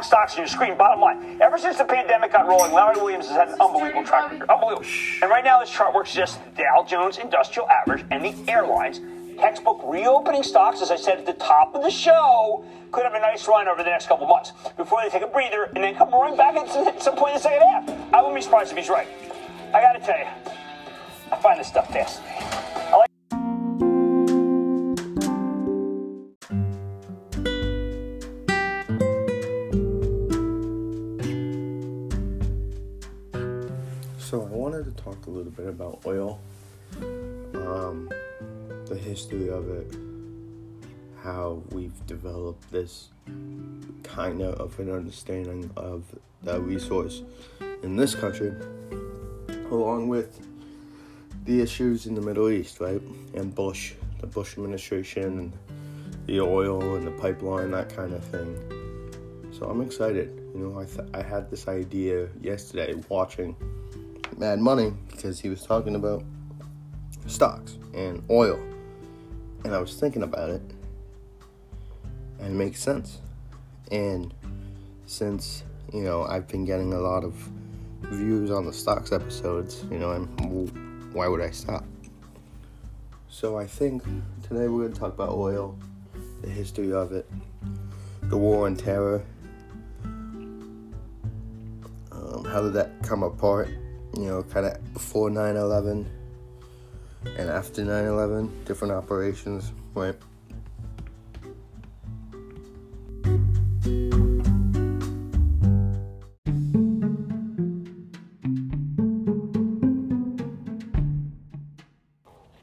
wrong stocks on your screen. Bottom line, ever since the pandemic got rolling, Larry Williams has had an unbelievable track record. Unbelievable. And right now, this chart works just the Dow Jones Industrial Average and the airlines. Textbook reopening stocks, as I said at the top of the show, could have a nice run over the next couple months before they take a breather and then come roaring back at some point in the second half. I wouldn't be surprised if he's right. I gotta tell you, I find this stuff fascinating. So I wanted to talk a little bit about oil, um, the history of it, how we've developed this kind of an understanding of that resource in this country, along with the issues in the Middle East, right? And Bush, the Bush administration, and the oil and the pipeline, that kind of thing. So I'm excited. You know, I th- I had this idea yesterday watching Mad Money because he was talking about stocks and oil, and I was thinking about it, and it makes sense. And since you know I've been getting a lot of views on the stocks episodes, you know, and why would I stop? So I think today we're going to talk about oil, the history of it, the war on terror. Um, how did that come apart? You know, kind of before 9 11 and after 9 11, different operations, right?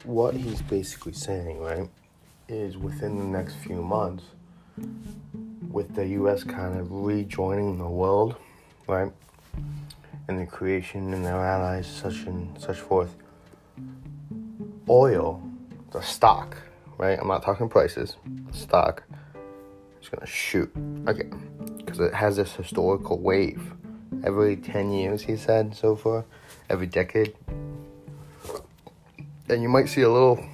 What he's basically saying, right, is within the next few months, with the US kind of rejoining the world, right, and the creation and their allies, such and such forth, oil, the stock, right? I'm not talking prices, stock is gonna shoot again because it has this historical wave every 10 years, he said so far, every decade. And you might see a little,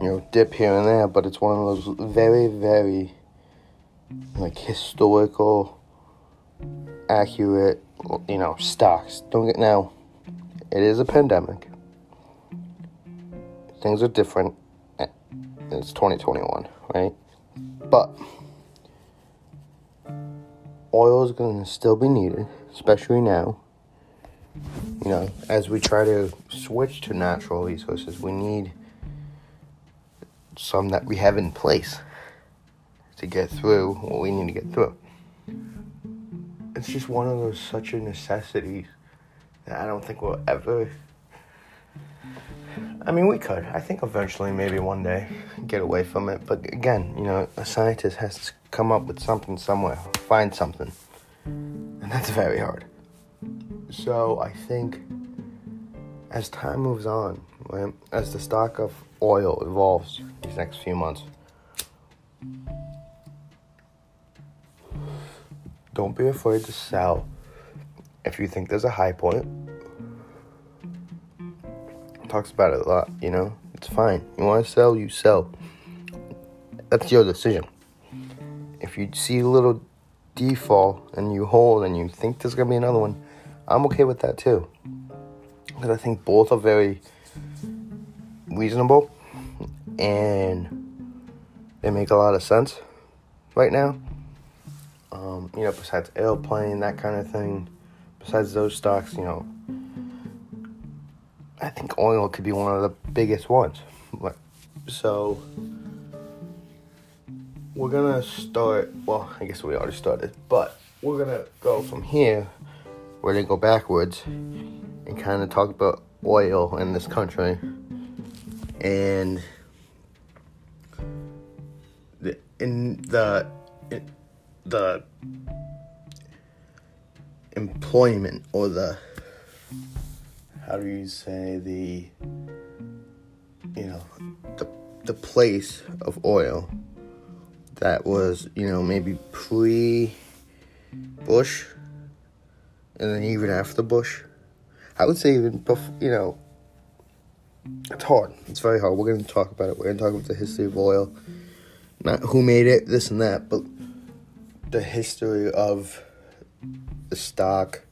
you know, dip here and there, but it's one of those very, very like historical, accurate, you know, stocks. Don't get now. It is a pandemic. Things are different. Eh, it's 2021, right? But oil is going to still be needed, especially now. You know, as we try to switch to natural resources, we need some that we have in place to get through what we need to get through. It's just one of those such a necessity that I don't think we'll ever. I mean, we could. I think eventually, maybe one day, get away from it. But again, you know, a scientist has to come up with something somewhere, find something. And that's very hard. So I think as time moves on, right, as the stock of oil evolves these next few months, don't be afraid to sell if you think there's a high point. Talks about it a lot, you know. It's fine. You want to sell, you sell. That's your decision. If you see a little default and you hold and you think there's gonna be another one, I'm okay with that too. Because I think both are very reasonable and they make a lot of sense right now. Um, you know, besides airplane, that kind of thing, besides those stocks, you know, I think oil could be one of the biggest ones. So, we're gonna start. Well, I guess we already started, but we're gonna go from here, where they go backwards, and kind of talk about oil in this country, and the in the the employment or the how do you say the you know the the place of oil that was you know maybe pre Bush and then even after Bush. I would say even before you know it's hard. It's very hard. We're going to talk about it. We're going to talk about the history of oil not who made it this and that but the history of the stock,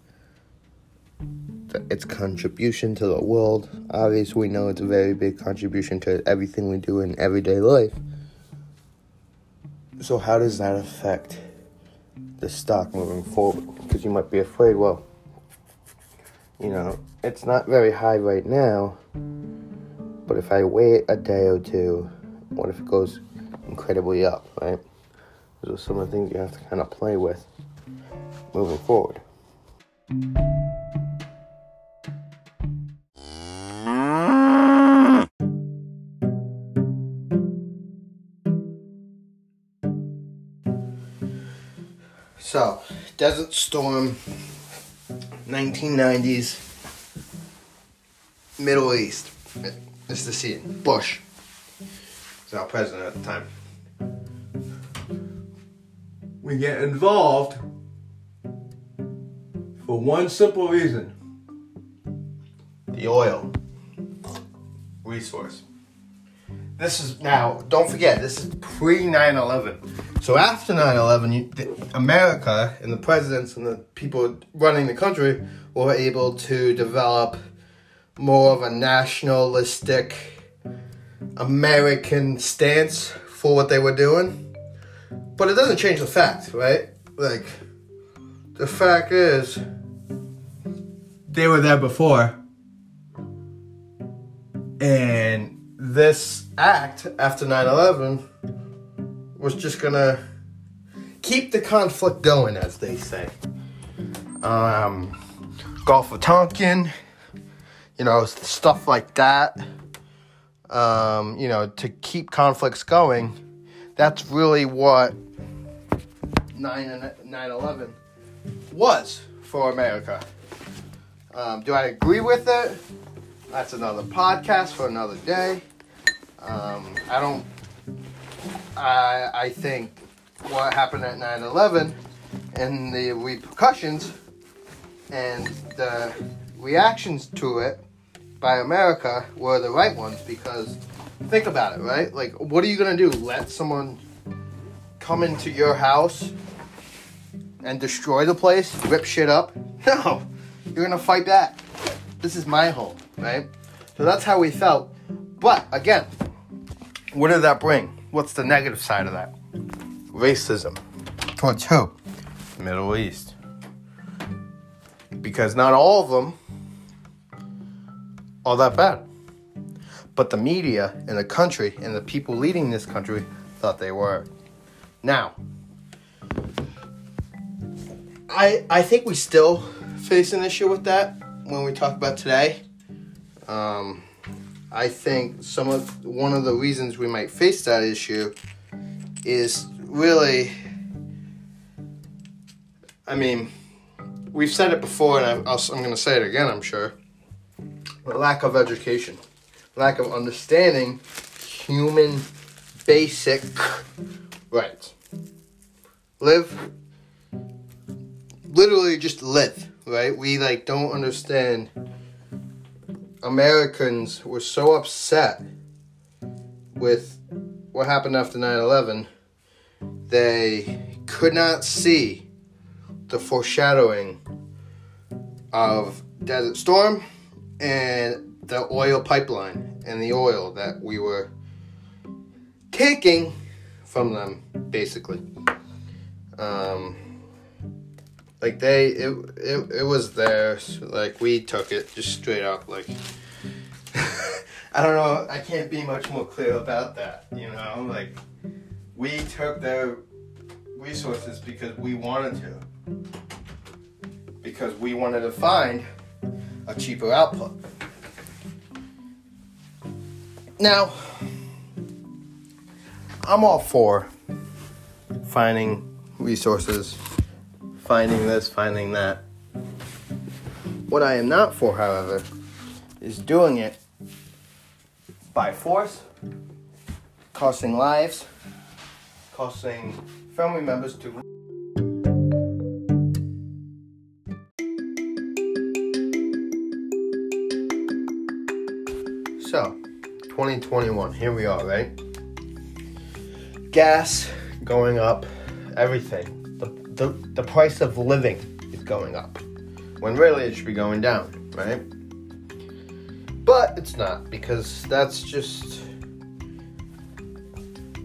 its contribution to the world. Obviously, we know it's a very big contribution to everything we do in everyday life. So, how does that affect the stock moving forward? Because you might be afraid, well, you know, it's not very high right now, but if I wait a day or two, what if it goes incredibly up, right? Those are some of the things you have to kind of play with moving forward. So, Desert Storm, 1990s, Middle East. It's the scene. Bush is our president at the time. We get involved for one simple reason the oil resource. This is now, don't forget, this is pre 9 11. So after 9 11, America and the presidents and the people running the country were able to develop more of a nationalistic American stance for what they were doing. But it doesn't change the fact, right? Like, the fact is, they were there before. And this act after 9 11 was just gonna keep the conflict going, as they say. Um, Gulf of Tonkin, you know, stuff like that. Um, you know, to keep conflicts going. That's really what 9 11 was for America. Um, do I agree with it? That's another podcast for another day. Um, I don't. I I think what happened at 9/11 and the repercussions and the reactions to it by America were the right ones because think about it, right? Like, what are you gonna do? Let someone come into your house and destroy the place, rip shit up? No, you're gonna fight back. This is my home, right? So that's how we felt. But again, what did that bring? What's the negative side of that? Racism. Towards who? Middle East. Because not all of them are that bad. But the media and the country and the people leading this country thought they were. Now, I I think we still face an issue with that when we talk about today. Um, I think some of one of the reasons we might face that issue is really, I mean, we've said it before, and I'm, I'm going to say it again. I'm sure. Lack of education, lack of understanding human basic rights. Live, literally just live right? We like don't understand. Americans were so upset with what happened after 9/11. They could not see the foreshadowing of Desert Storm and the oil pipeline and the oil that we were taking from them, basically. Um, like they it it, it was theirs. Like we took it just straight up like i don't know i can't be much more clear about that you know? Like we took their resources because we wanted to. Because we wanted to find a cheaper output. Now i'm all for finding resources finding this, finding that. What I am not for, however, is doing it by force, costing lives, costing family members to. So, 2021, here we are, right? Gas going up, everything the the, the price of living is going up when really it should be going down, right? But it's not because that's just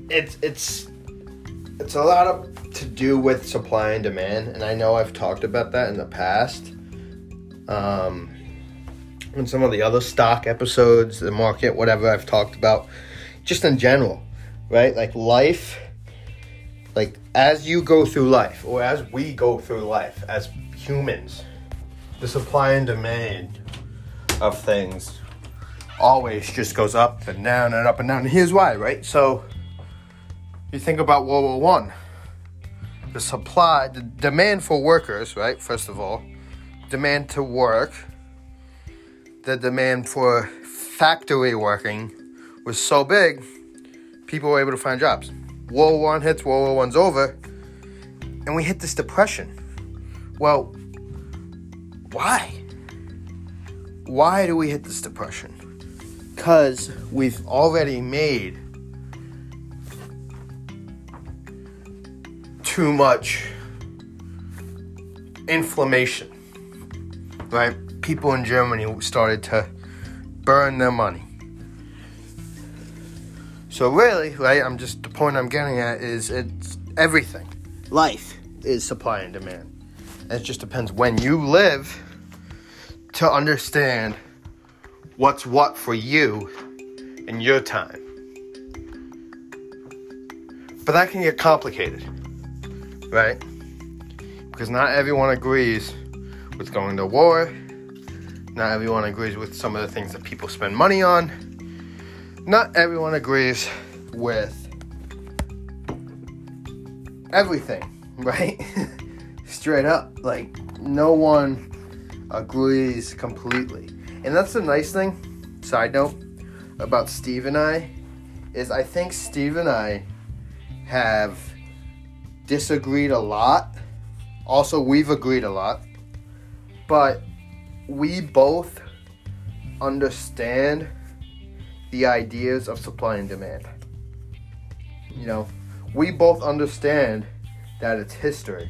it's it's it's a lot of to do with supply and demand, and I know I've talked about that in the past. Um, in some of the other stock episodes, the market, whatever I've talked about, just in general, right? Like life, like as you go through life, or as we go through life as humans, the supply and demand of things always just goes up and down and up and down. And here's why, right? So you think about World War One, the supply, the demand for workers, right? First of all, demand to work, the demand for factory working was so big, people were able to find jobs. World War One hits, World War One's over, and we hit this depression. Well, why? Why do we hit this depression? Because we've already made too much inflammation. Right? People in Germany started to burn their money. So really, right, I'm just the point I'm getting at is it's everything. Life is supply and demand. And it just depends when you live to understand what's what for you in your time. But that can get complicated right? Because not everyone agrees with going to war. Not everyone agrees with some of the things that people spend money on. Not everyone agrees with everything, right? Straight up. Like, no one agrees completely. And that's the nice thing, side note, about Steve and I, is I think Steve and I have disagreed a lot. Also, we've agreed a lot. But we both understand the ideas of supply and demand. You know, we both understand that it's history.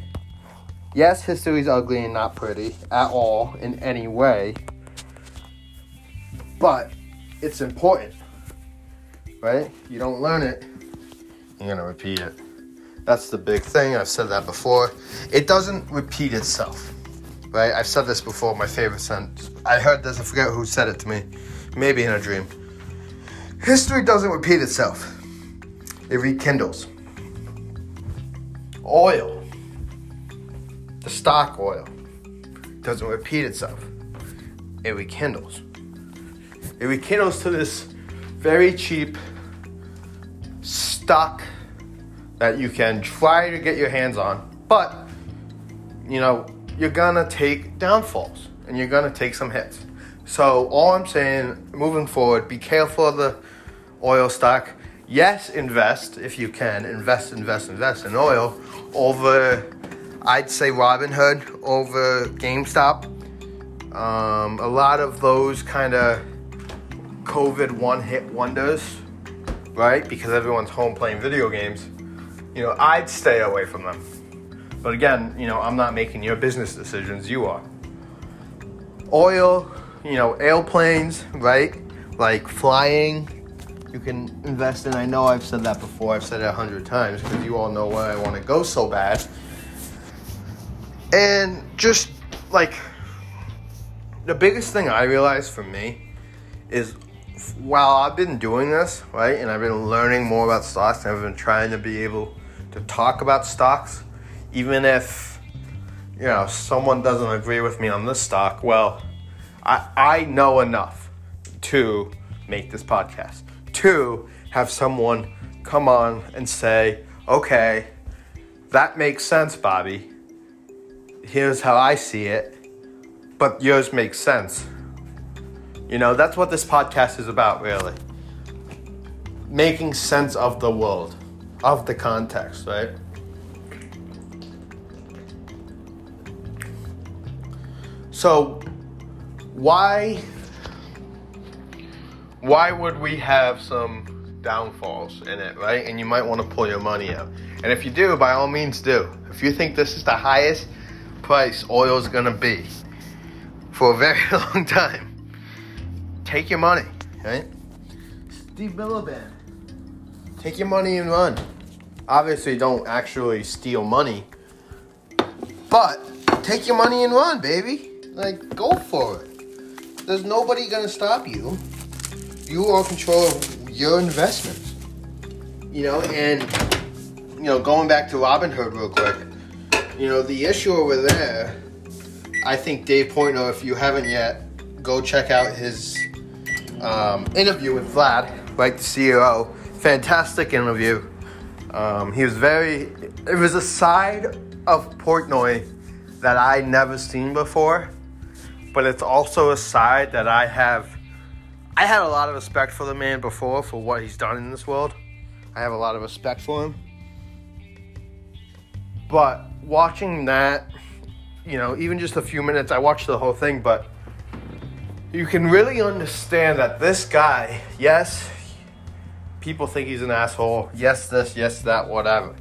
Yes, history is ugly and not pretty at all in any way, but it's important, right? You don't learn it, you're gonna repeat it. That's the big thing. I've said that before. It doesn't repeat itself, right? I've said this before. My favorite sentence. I heard this. I forget who said it to me. Maybe in a dream. History doesn't repeat itself. It rekindles. Oil, the stock oil, doesn't repeat itself. It rekindles. It rekindles to this very cheap stock that you can try to get your hands on, but you know, you're gonna take downfalls and you're gonna take some hits. So all I'm saying, moving forward, be careful of the oil stock. Yes, invest if you can. Invest, invest, invest in oil over, I'd say Robinhood over GameStop. Um, a lot of those kind of COVID one hit wonders, right? Because everyone's home playing video games you know, I'd stay away from them. But again, you know, I'm not making your business decisions, you are. Oil, you know, airplanes, right? Like flying, you can invest in. I know I've said that before, I've said it a hundred times because you all know where I want to go so bad. And just like the biggest thing I realized for me is while I've been doing this, right, and I've been learning more about stocks, and I've been trying to be able to talk about stocks, even if you know someone doesn't agree with me on this stock. Well, I I know enough to make this podcast to have someone come on and say, okay, that makes sense, Bobby. Here's how I see it, but yours makes sense. You know, that's what this podcast is about, really. Making sense of the world of the context, right? So why why would we have some downfalls in it, right? And you might want to pull your money out. And if you do, by all means do. If you think this is the highest price oil is going to be for a very long time, take your money, right? Steve Miller Band. Take your money and run. Obviously, don't actually steal money, but take your money and run, baby. Like, go for it. There's nobody gonna stop you. You are control of your investments. You know, and you know, going back to Robinhood real quick. You know, the issue over there. I think Dave Portnoy, if you haven't yet, go check out his um, interview with Vlad, right, the CEO. Fantastic interview. Um, he was very. It was a side of Portnoy that I never seen before, but it's also a side that I have. I had a lot of respect for the man before for what he's done in this world. I have a lot of respect for him. But watching that, you know, even just a few minutes, I watched the whole thing, but you can really understand that this guy, yes, people think he's an asshole. Yes, this, yes, that, whatever.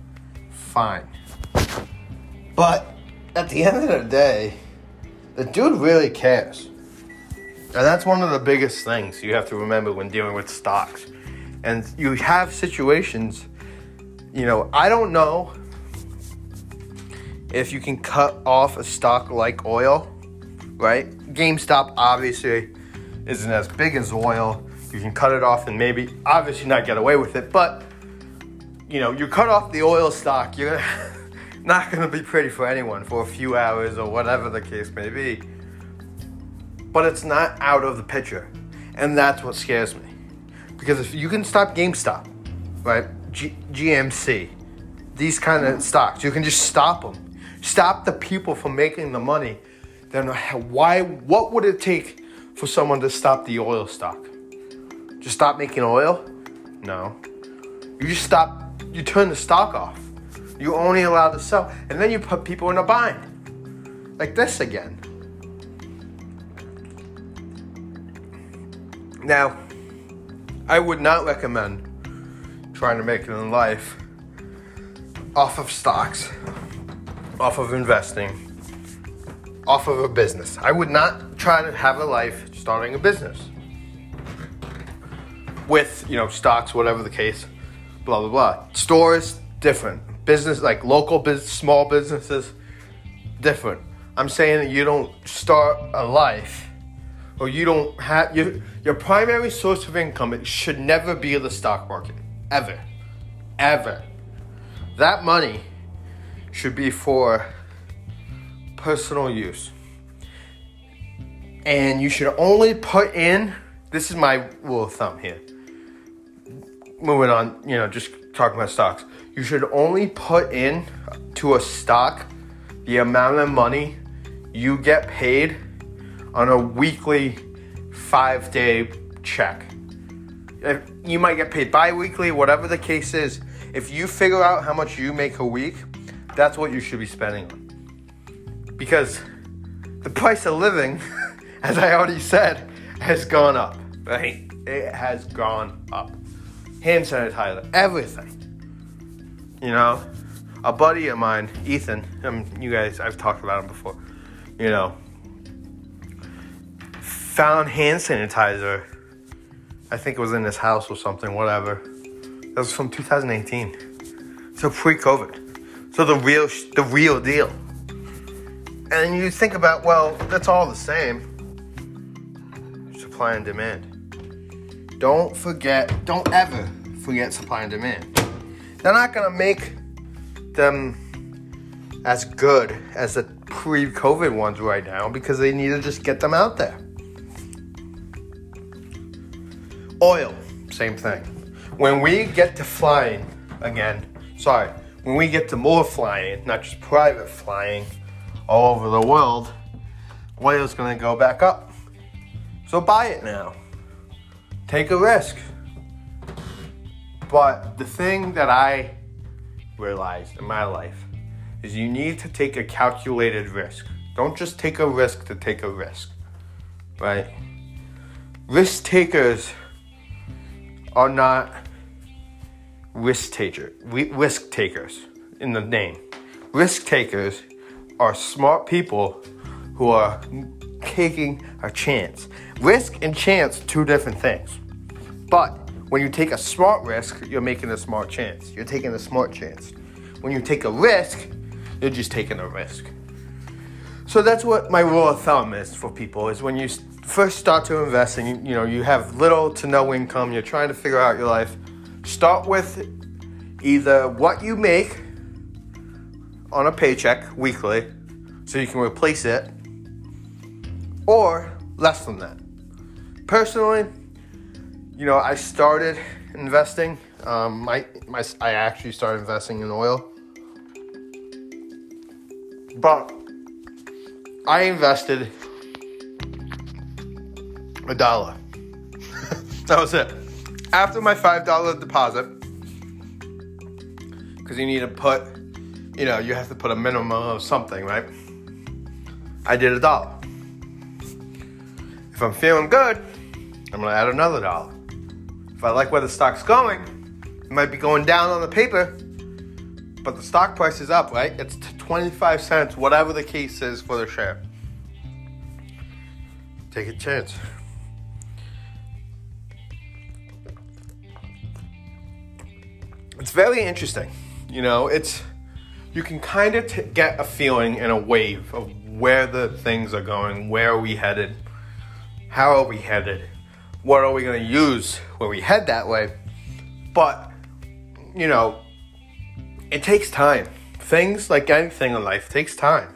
Fine. But at the end of the day, the dude really cares. And that's one of the biggest things you have to remember when dealing with stocks. And you have situations, you know, I don't know if you can cut off a stock like oil, right? GameStop obviously isn't as big as oil. You can cut it off and maybe, obviously, not get away with it, but you know, you cut off the oil stock, you're not gonna be pretty for anyone for a few hours or whatever the case may be. But it's not out of the picture, and that's what scares me. Because if you can stop GameStop, right, G- GMC, these kind of stocks, you can just stop them stop the people from making the money, then why? What would it take for someone to stop the oil stock? Just stop making oil? No. You just stop. You turn the stock off. You're only allow to sell, and then you put people in a bind, like this again. Now, I would not recommend trying to make it in life off of stocks off of investing, off of a business. I would not try to have a life starting a business with, you know, stocks, whatever the case, blah, blah, blah. Stores, different. Business, like local business, small businesses, different. I'm saying that you don't start a life or you don't have your, your primary source of income it should never be the stock market ever ever that money should be for personal use. And you should only put in, this is my rule of thumb here. Moving on, you know, just talking about stocks. You should only put in to a stock the amount of money you get paid on a weekly five day check. You might get paid bi weekly, whatever the case is. If you figure out how much you make a week, that's what you should be spending on. Because the price of living, as I already said, has gone up, right? It has gone up. Hand sanitizer, everything. You know, a buddy of mine, Ethan, um, you guys, I've talked about him before, you know, found hand sanitizer. I think it was in his house or something, whatever. That was from 2018. So pre COVID. So the real, the real deal. And you think about, well, that's all the same. Supply and demand. Don't forget, don't ever forget supply and demand. They're not gonna make them as good as the pre-COVID ones right now because they need to just get them out there. Oil, same thing. When we get to flying again, sorry, when we get to more flying, not just private flying all over the world, oil's gonna go back up. So buy it now. Take a risk. But the thing that I realized in my life is you need to take a calculated risk. Don't just take a risk to take a risk, right? Risk takers are not risk taker, risk takers in the name. Risk takers are smart people who are taking a chance. Risk and chance, two different things. But when you take a smart risk, you're making a smart chance. You're taking a smart chance. When you take a risk, you're just taking a risk. So that's what my rule of thumb is for people is when you first start to invest and you, you know you have little to no income, you're trying to figure out your life, start with either what you make on a paycheck weekly so you can replace it or less than that. Personally, you know, I started investing. Um, my, my, I actually started investing in oil. But I invested a dollar. that was it. After my $5 deposit, because you need to put, you know, you have to put a minimum of something, right? I did a dollar. If I'm feeling good, I'm gonna add another dollar. If I like where the stock's going, it might be going down on the paper, but the stock price is up, right? It's 25 cents, whatever the case is for the share. Take a chance. It's very interesting. You know, it's you can kind of t- get a feeling and a wave of where the things are going, where are we headed, how are we headed, what are we going to use when we head that way. But, you know, it takes time. Things like anything in life takes time.